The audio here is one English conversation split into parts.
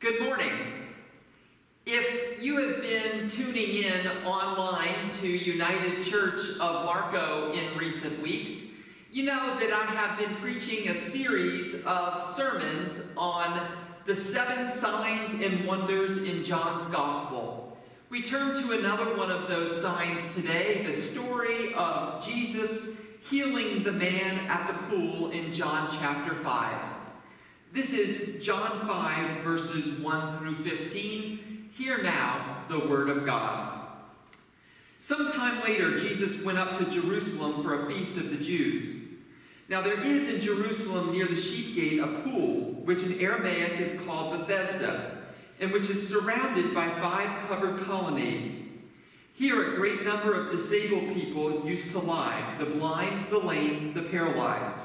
Good morning. If you have been tuning in online to United Church of Marco in recent weeks, you know that I have been preaching a series of sermons on the seven signs and wonders in John's Gospel. We turn to another one of those signs today the story of Jesus healing the man at the pool in John chapter 5. This is John 5, verses 1 through 15. Hear now the word of God. Sometime later, Jesus went up to Jerusalem for a feast of the Jews. Now, there is in Jerusalem near the sheep gate a pool, which in Aramaic is called Bethesda, and which is surrounded by five covered colonnades. Here, a great number of disabled people used to lie the blind, the lame, the paralyzed.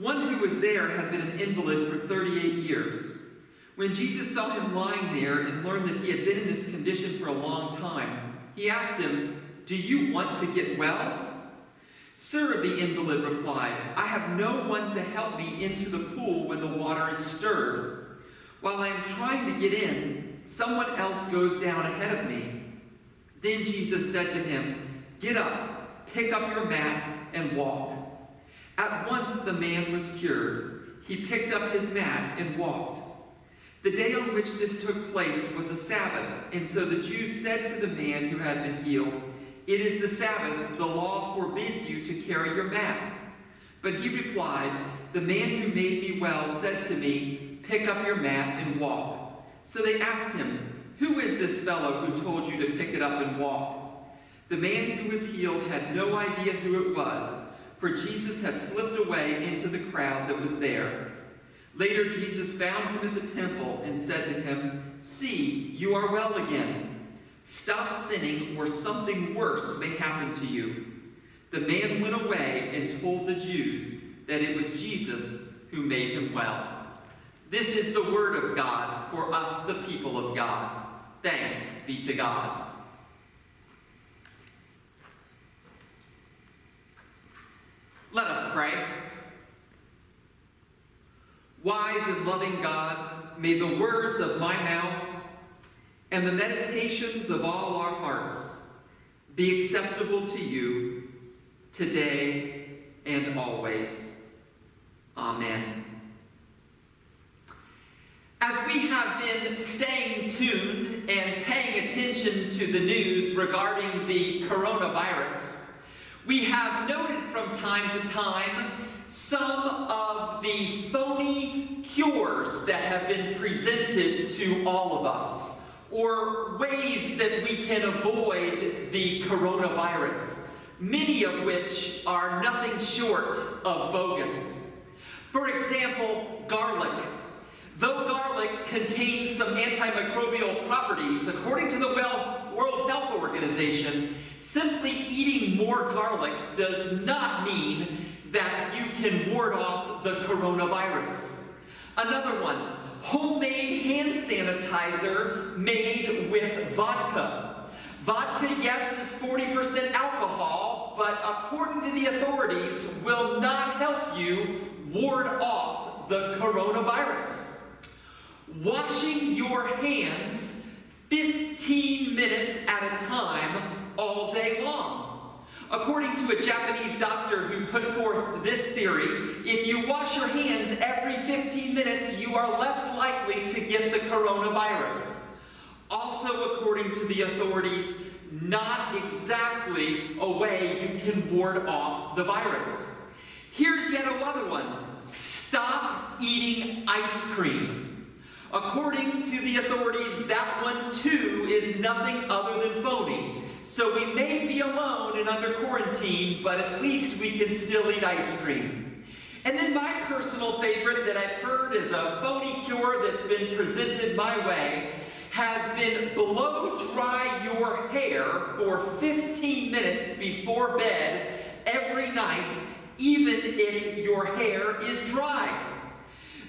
One who was there had been an invalid for 38 years. When Jesus saw him lying there and learned that he had been in this condition for a long time, he asked him, Do you want to get well? Sir, the invalid replied, I have no one to help me into the pool when the water is stirred. While I am trying to get in, someone else goes down ahead of me. Then Jesus said to him, Get up, pick up your mat, and walk. At once the man was cured. He picked up his mat and walked. The day on which this took place was a Sabbath, and so the Jews said to the man who had been healed, It is the Sabbath, the law forbids you to carry your mat. But he replied, The man who made me well said to me, Pick up your mat and walk. So they asked him, Who is this fellow who told you to pick it up and walk? The man who was healed had no idea who it was for Jesus had slipped away into the crowd that was there. Later, Jesus found him at the temple and said to him, See, you are well again. Stop sinning, or something worse may happen to you. The man went away and told the Jews that it was Jesus who made him well. This is the word of God for us, the people of God. Thanks be to God. Let us pray. Wise and loving God, may the words of my mouth and the meditations of all our hearts be acceptable to you today and always. Amen. As we have been staying tuned and paying attention to the news regarding the coronavirus, we have noted from time to time some of the phony cures that have been presented to all of us, or ways that we can avoid the coronavirus, many of which are nothing short of bogus. For example, garlic. Though garlic contains some antimicrobial properties, according to the World Health Organization, Simply eating more garlic does not mean that you can ward off the coronavirus. Another one homemade hand sanitizer made with vodka. Vodka, yes, is 40% alcohol, but according to the authorities, will not help you ward off the coronavirus. Washing your hands 15 minutes at a time all day long. According to a Japanese doctor who put forth this theory, if you wash your hands every 15 minutes, you are less likely to get the coronavirus. Also, according to the authorities, not exactly a way you can ward off the virus. Here's yet another one stop eating ice cream. According to the authorities, that one too is nothing other than phony. So we may be alone and under quarantine, but at least we can still eat ice cream. And then my personal favorite that I've heard is a phony cure that's been presented my way has been blow dry your hair for 15 minutes before bed every night, even if your hair is dry.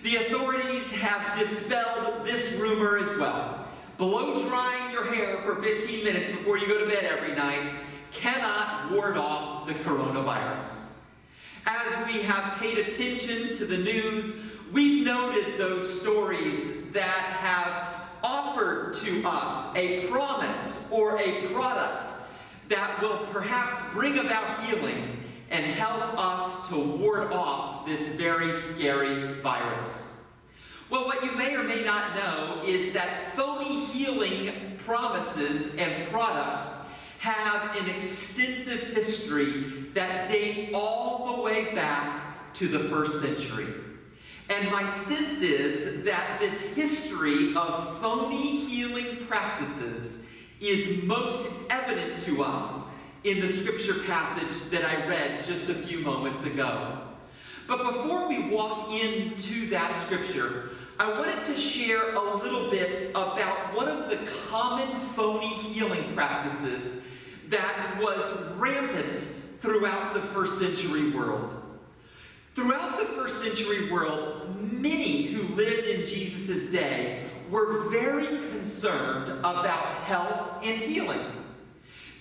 The authorities have dispelled this rumor as well blow drying your hair for 15 minutes before you go to bed every night cannot ward off the coronavirus. As we have paid attention to the news, we've noted those stories that have offered to us a promise or a product that will perhaps bring about healing and help us to ward off this very scary virus. Well, what you may or may not know is that phony healing promises and products have an extensive history that date all the way back to the first century. And my sense is that this history of phony healing practices is most evident to us in the scripture passage that I read just a few moments ago. But before we walk into that scripture, I wanted to share a little bit about one of the common phony healing practices that was rampant throughout the first century world. Throughout the first century world, many who lived in Jesus' day were very concerned about health and healing.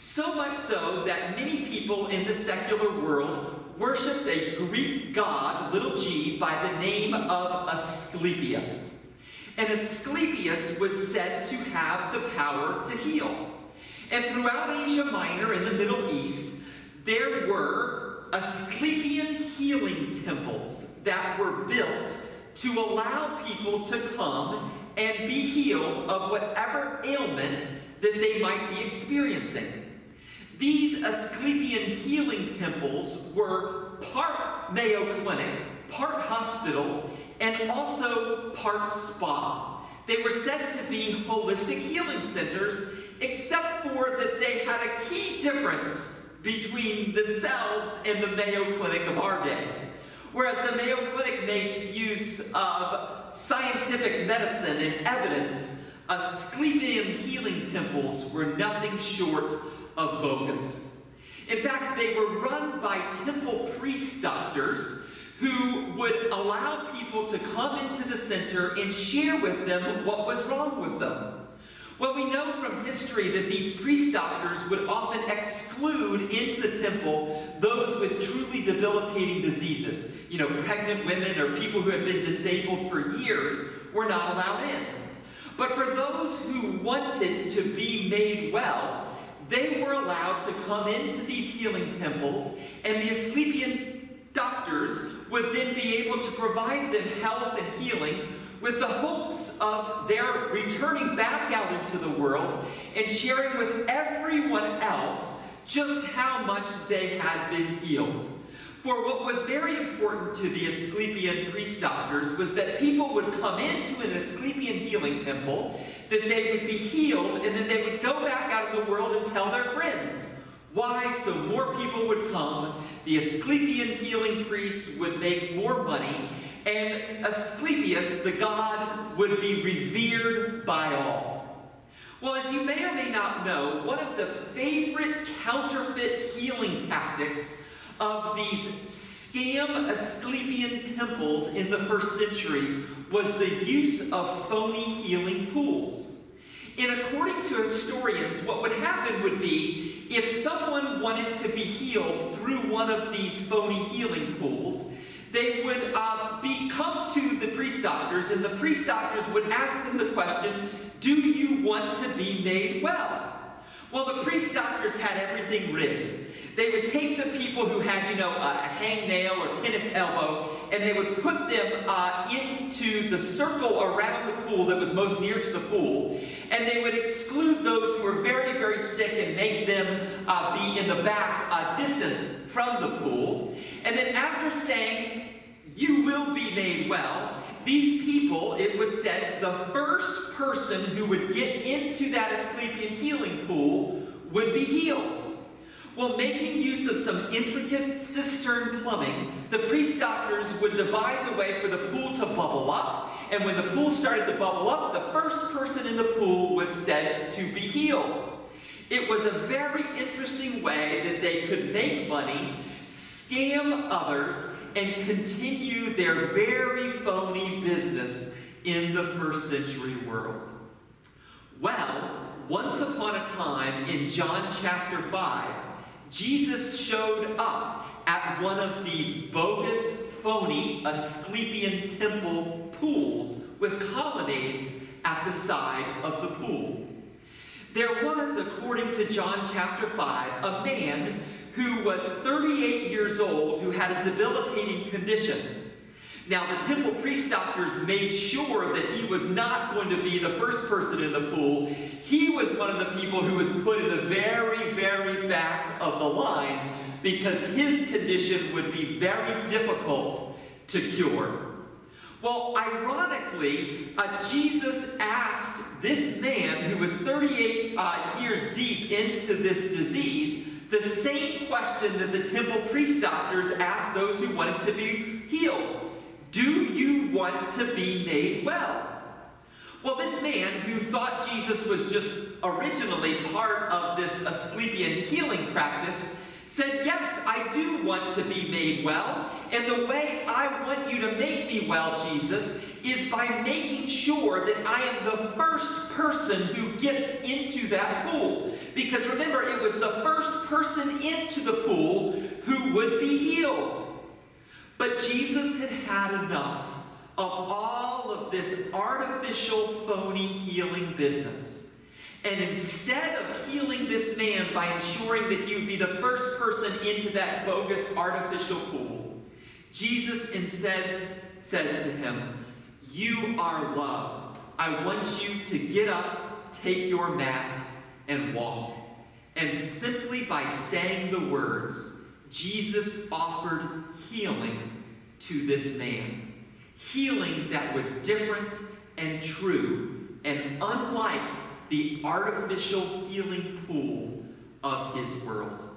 So much so that many people in the secular world worshipped a Greek god, little g, by the name of Asclepius. And Asclepius was said to have the power to heal. And throughout Asia Minor and the Middle East, there were Asclepian healing temples that were built to allow people to come and be healed of whatever ailment that they might be experiencing. These Asclepian healing temples were part Mayo Clinic, part hospital, and also part spa. They were said to be holistic healing centers except for that they had a key difference between themselves and the Mayo Clinic of our day. Whereas the Mayo Clinic makes use of scientific medicine and evidence, Asclepian healing temples were nothing short of bogus. In fact, they were run by temple priest doctors who would allow people to come into the center and share with them what was wrong with them. Well, we know from history that these priest doctors would often exclude in the temple those with truly debilitating diseases. You know, pregnant women or people who have been disabled for years were not allowed in. But for those who wanted to be made well, they were allowed to come into these healing temples, and the Asclepian doctors would then be able to provide them health and healing with the hopes of their returning back out into the world and sharing with everyone else just how much they had been healed. For what was very important to the Asclepian priest doctors was that people would come into an Asclepian healing temple, that they would be healed, and then they would go back out of the world and tell their friends. Why? So more people would come, the Asclepian healing priests would make more money, and Asclepius, the god, would be revered by all. Well, as you may or may not know, one of the favorite counterfeit healing tactics of these scam Asclepian temples in the first century was the use of phony healing pools. And according to historians, what would happen would be if someone wanted to be healed through one of these phony healing pools, they would uh, be come to the priest doctors, and the priest doctors would ask them the question, Do you want to be made well? Well, the priest doctors had everything rigged. They would take the people who had, you know, a hangnail or tennis elbow, and they would put them uh, into the circle around the pool that was most near to the pool, and they would exclude those who were very, very sick and make them uh, be in the back, uh, distant from the pool. And then after saying, You will be made well, these people, it was said, the first person who would get into that Asclepian healing pool would be healed. Well, making use of some intricate cistern plumbing, the priest doctors would devise a way for the pool to bubble up. And when the pool started to bubble up, the first person in the pool was said to be healed. It was a very interesting way that they could make money, scam others, and continue their very phony business in the first century world. Well, once upon a time in John chapter 5, Jesus showed up at one of these bogus, phony Asclepian temple pools with colonnades at the side of the pool. There was, according to John chapter 5, a man who was 38 years old who had a debilitating condition. Now, the temple priest doctors made sure that he was not going to be the first person in the pool. He was one of the people who was put in the very, very back of the line because his condition would be very difficult to cure. Well, ironically, uh, Jesus asked this man who was 38 uh, years deep into this disease the same question that the temple priest doctors asked those who wanted to be healed Do you want to be made well? Well, this man who thought Jesus was just originally part of this Asclepian healing practice said, Yes, I do want to be made well. And the way I want you to make me well, Jesus, is by making sure that I am the first person who gets into that pool. Because remember, it was the first person into the pool who would be healed. But Jesus had had enough of all of this artificial, phony healing business. And instead of healing this man by ensuring that he would be the first person into that bogus artificial pool, Jesus instead says to him, You are loved. I want you to get up, take your mat, and walk. And simply by saying the words, Jesus offered healing to this man. Healing that was different and true and unlike the artificial healing pool of his world.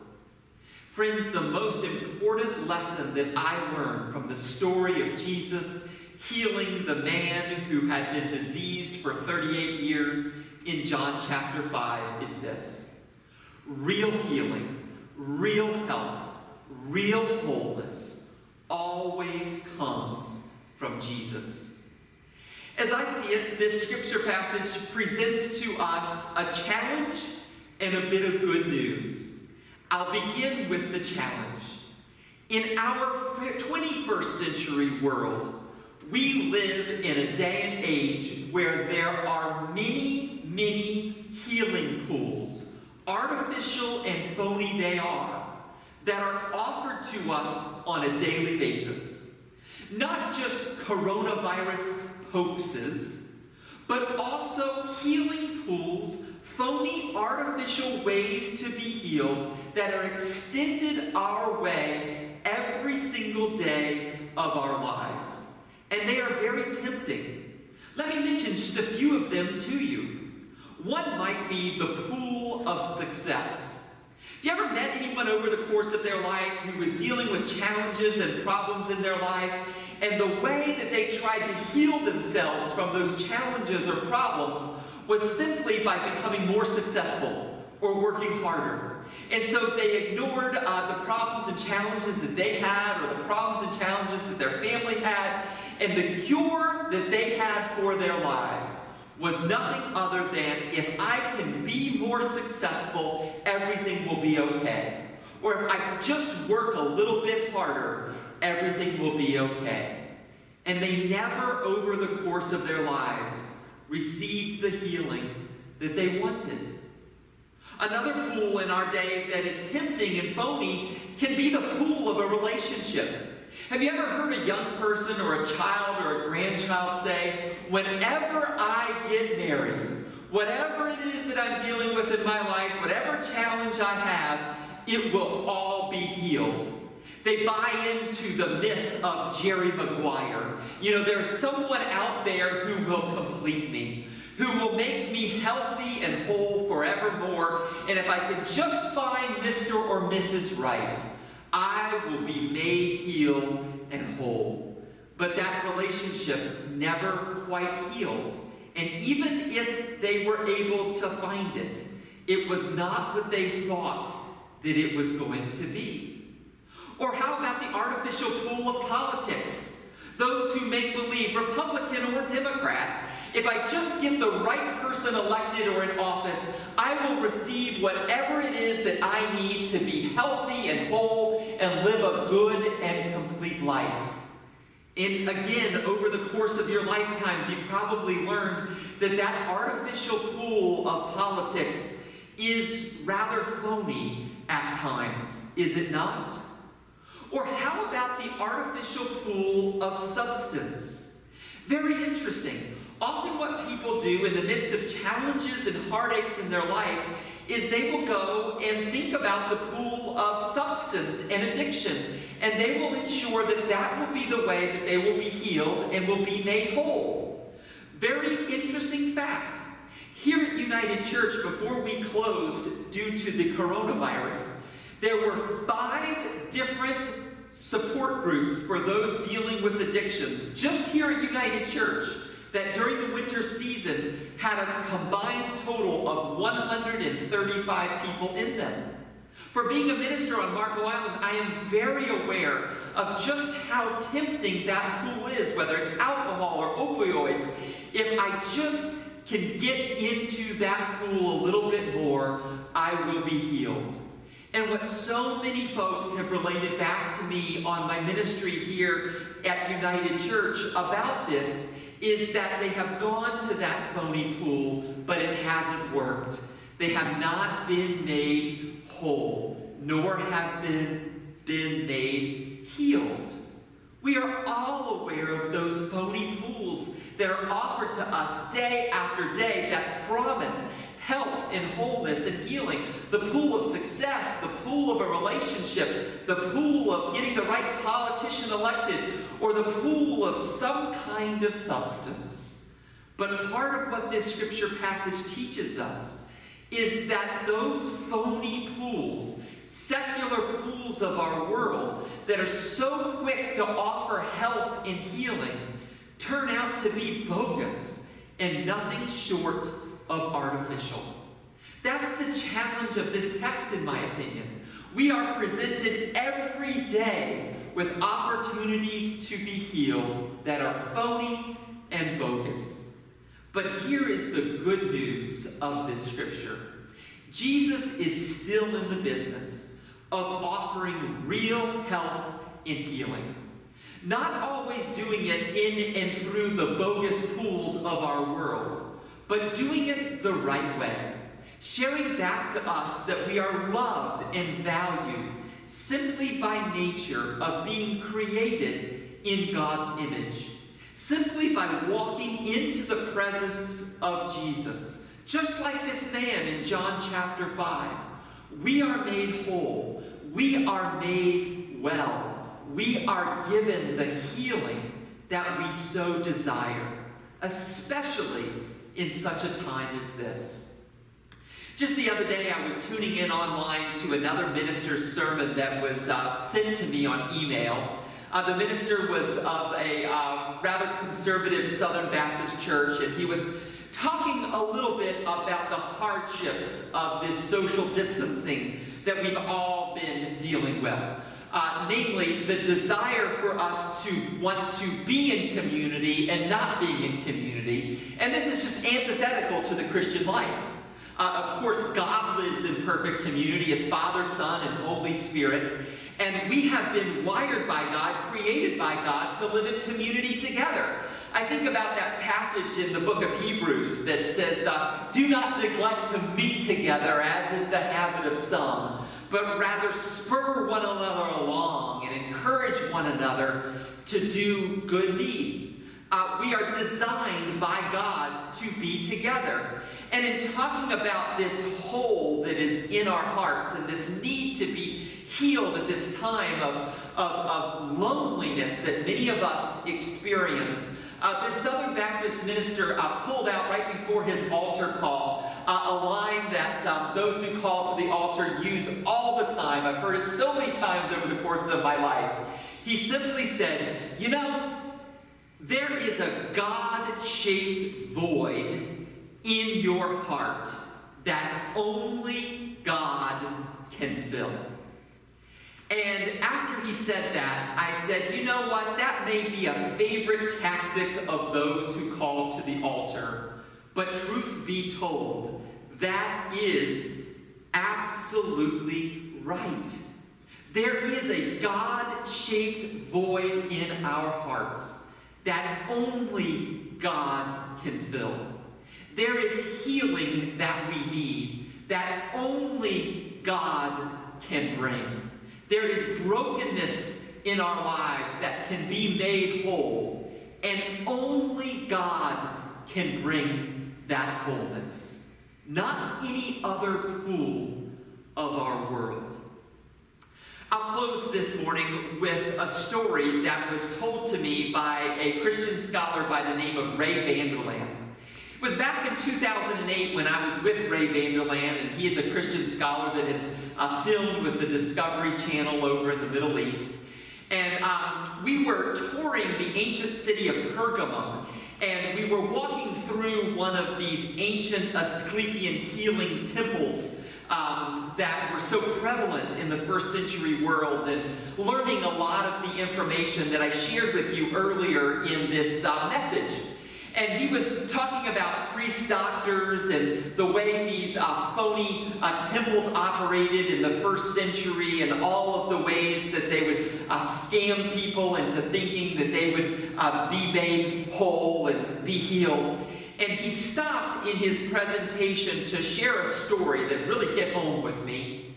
Friends, the most important lesson that I learned from the story of Jesus healing the man who had been diseased for 38 years in John chapter 5 is this real healing, real health, real wholeness always comes from Jesus. As I see it, this scripture passage presents to us a challenge and a bit of good news. I'll begin with the challenge. In our 21st century world, we live in a day and age where there are many, many healing pools, artificial and phony they are, that are offered to us on a daily basis. Not just coronavirus hoaxes, but also healing pools, phony artificial ways to be healed that are extended our way every single day of our lives. And they are very tempting. Let me mention just a few of them to you. One might be the pool of success. Have you ever met anyone over the course of their life who was dealing with challenges and problems in their life and the way that they tried to heal themselves from those challenges or problems was simply by becoming more successful or working harder. And so they ignored uh, the problems and challenges that they had or the problems and challenges that their family had. And the cure that they had for their lives was nothing other than if I can be more successful, everything will be okay. Or if I just work a little bit harder, everything will be okay. And they never, over the course of their lives, received the healing that they wanted. Another pool in our day that is tempting and phony can be the pool of a relationship. Have you ever heard a young person or a child or a grandchild say, Whenever I get married, whatever it is that I'm dealing with in my life, whatever challenge I have, it will all be healed? They buy into the myth of Jerry Maguire. You know, there's someone out there who will complete me, who will make me healthy and whole forevermore. And if I could just find Mr. or Mrs. Right, I will be made healed and whole. But that relationship never quite healed. And even if they were able to find it, it was not what they thought that it was going to be. Or how about the artificial pool of politics? Those who make believe, Republican or Democrat, if I just get the right person elected or in office, I will receive whatever it is that I need to be healthy and whole and live a good and complete life. And again, over the course of your lifetimes, you probably learned that that artificial pool of politics is rather phony at times, is it not? Or how about the artificial pool of substance? Very interesting. Often, what people do in the midst of challenges and heartaches in their life is they will go and think about the pool of substance and addiction, and they will ensure that that will be the way that they will be healed and will be made whole. Very interesting fact. Here at United Church, before we closed due to the coronavirus, there were five different support groups for those dealing with addictions, just here at United Church that during the winter season had a combined total of 135 people in them. For being a minister on Marco Island, I am very aware of just how tempting that pool is, whether it's alcohol or opioids. If I just can get into that pool a little bit more, I will be healed. And what so many folks have related back to me on my ministry here at United Church about this is that they have gone to that phony pool, but it hasn't worked. They have not been made whole, nor have been, been made healed. We are all aware of those phony pools that are offered to us day after day that promise health and wholeness and healing, the pool of success, the pool of a relationship, the pool of getting the right politician elected, or the pool of some kind of substance. But part of what this scripture passage teaches us is that those phony pools, secular pools of our world that are so quick to offer health and healing, turn out to be bogus and nothing short of artificial. That's the challenge of this text, in my opinion. We are presented every day with opportunities to be healed that are phony and bogus. But here is the good news of this scripture Jesus is still in the business of offering real health and healing. Not always doing it in and through the bogus pools of our world but doing it the right way, sharing back to us that we are loved and valued simply by nature of being created in God's image, simply by walking into the presence of Jesus. Just like this man in John chapter 5, we are made whole, we are made well, we are given the healing that we so desire, especially in such a time as this. Just the other day, I was tuning in online to another minister's sermon that was uh, sent to me on email. Uh, the minister was of a uh, rather conservative Southern Baptist church, and he was talking a little bit about the hardships of this social distancing that we've all been dealing with uh, namely the desire for us to want to be in community and not being in community. And this is just antithetical to the Christian life. Uh, of course, God lives in perfect community as Father, Son, and Holy Spirit. And we have been wired by God, created by God, to live in community together. I think about that passage in the book of Hebrews that says, uh, Do not neglect to meet together, as is the habit of some but rather spur one another along and encourage one another to do good deeds. Uh, we are designed by God to be together. And in talking about this hole that is in our hearts and this need to be healed at this time of, of, of loneliness that many of us experience, uh, this Southern Baptist minister uh, pulled out right before his altar call uh, a line that um, those who call to the altar use all the time. I've heard it so many times over the course of my life. He simply said, You know, there is a God shaped void in your heart that only God can fill. And after he said that, I said, you know what? That may be a favorite tactic of those who call to the altar. But truth be told, that is absolutely right. There is a God shaped void in our hearts that only God can fill. There is healing that we need that only God can bring. There is brokenness in our lives that can be made whole, and only God can bring that wholeness, not any other pool of our world. I'll close this morning with a story that was told to me by a Christian scholar by the name of Ray Vander Laan. It was back in 2008 when I was with Ray Vander Laan, and he is a Christian scholar that is uh, filmed with the Discovery Channel over in the Middle East. And um, we were touring the ancient city of Pergamum, and we were walking through one of these ancient Asclepian healing temples um, that were so prevalent in the first century world and learning a lot of the information that I shared with you earlier in this uh, message. And he was talking about priest doctors and the way these uh, phony uh, temples operated in the first century and all of the ways that they would uh, scam people into thinking that they would uh, be made whole and be healed. And he stopped in his presentation to share a story that really hit home with me.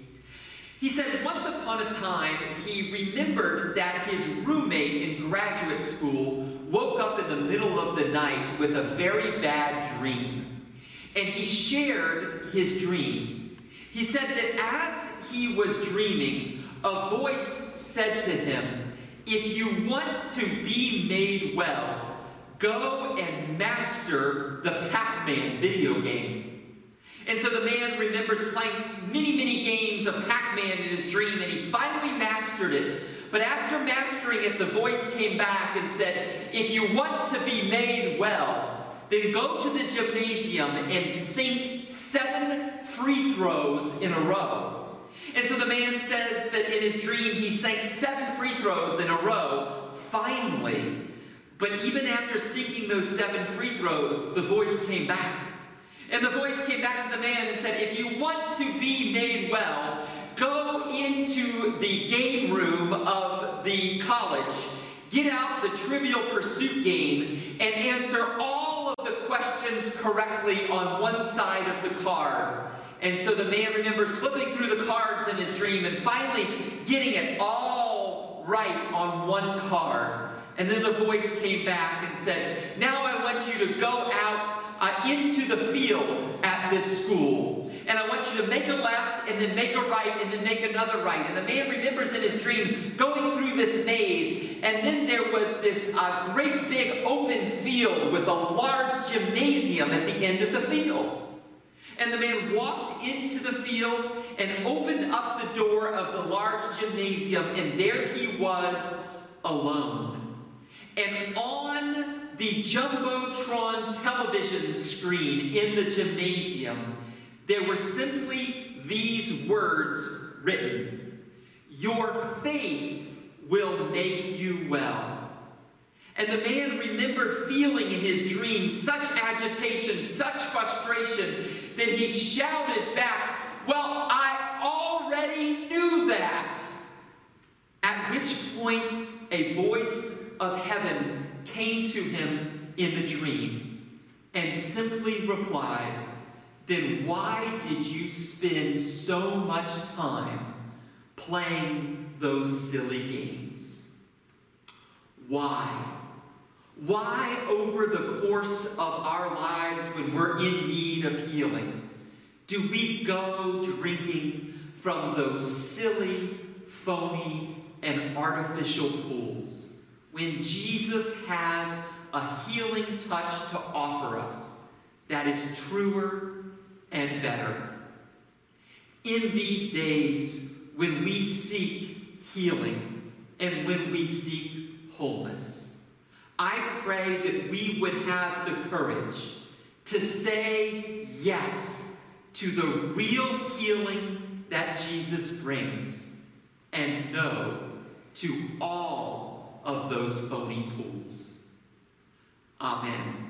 He said, Once upon a time, he remembered that his roommate in graduate school woke up in the middle of the night with a very bad dream. And he shared his dream. He said that as he was dreaming, a voice said to him, If you want to be made well, go and master the Pac Man video game. And so the man remembers playing many, many games of Pac Man in his dream, and he finally mastered it. But after mastering it, the voice came back and said, If you want to be made well, then go to the gymnasium and sink seven free throws in a row. And so the man says that in his dream he sank seven free throws in a row, finally. But even after sinking those seven free throws, the voice came back. And the voice came back to the man and said, If you want to be made well, go into the game room of the college, get out the trivial pursuit game, and answer all of the questions correctly on one side of the card. And so the man remembers flipping through the cards in his dream and finally getting it all right on one card. And then the voice came back and said, Now I want you to go out uh, into the field at this school. And I want you to make a left and then make a right and then make another right. And the man remembers in his dream going through this maze. And then there was this uh, great big open field with a large gymnasium at the end of the field. And the man walked into the field and opened up the door of the large gymnasium, and there he was alone. And on the Jumbotron television screen in the gymnasium, there were simply these words written Your faith will make you well. And the man remembered feeling in his dream such agitation, such frustration, that he shouted back, Well, I already knew that. At which point, a voice of heaven came to him in the dream and simply replied, Then why did you spend so much time playing those silly games? Why? Why, over the course of our lives when we're in need of healing, do we go drinking from those silly, phony, and artificial pools when Jesus has a healing touch to offer us that is truer and better? In these days, when we seek healing and when we seek wholeness, I pray that we would have the courage to say yes to the real healing that Jesus brings and no to all of those phony pools. Amen.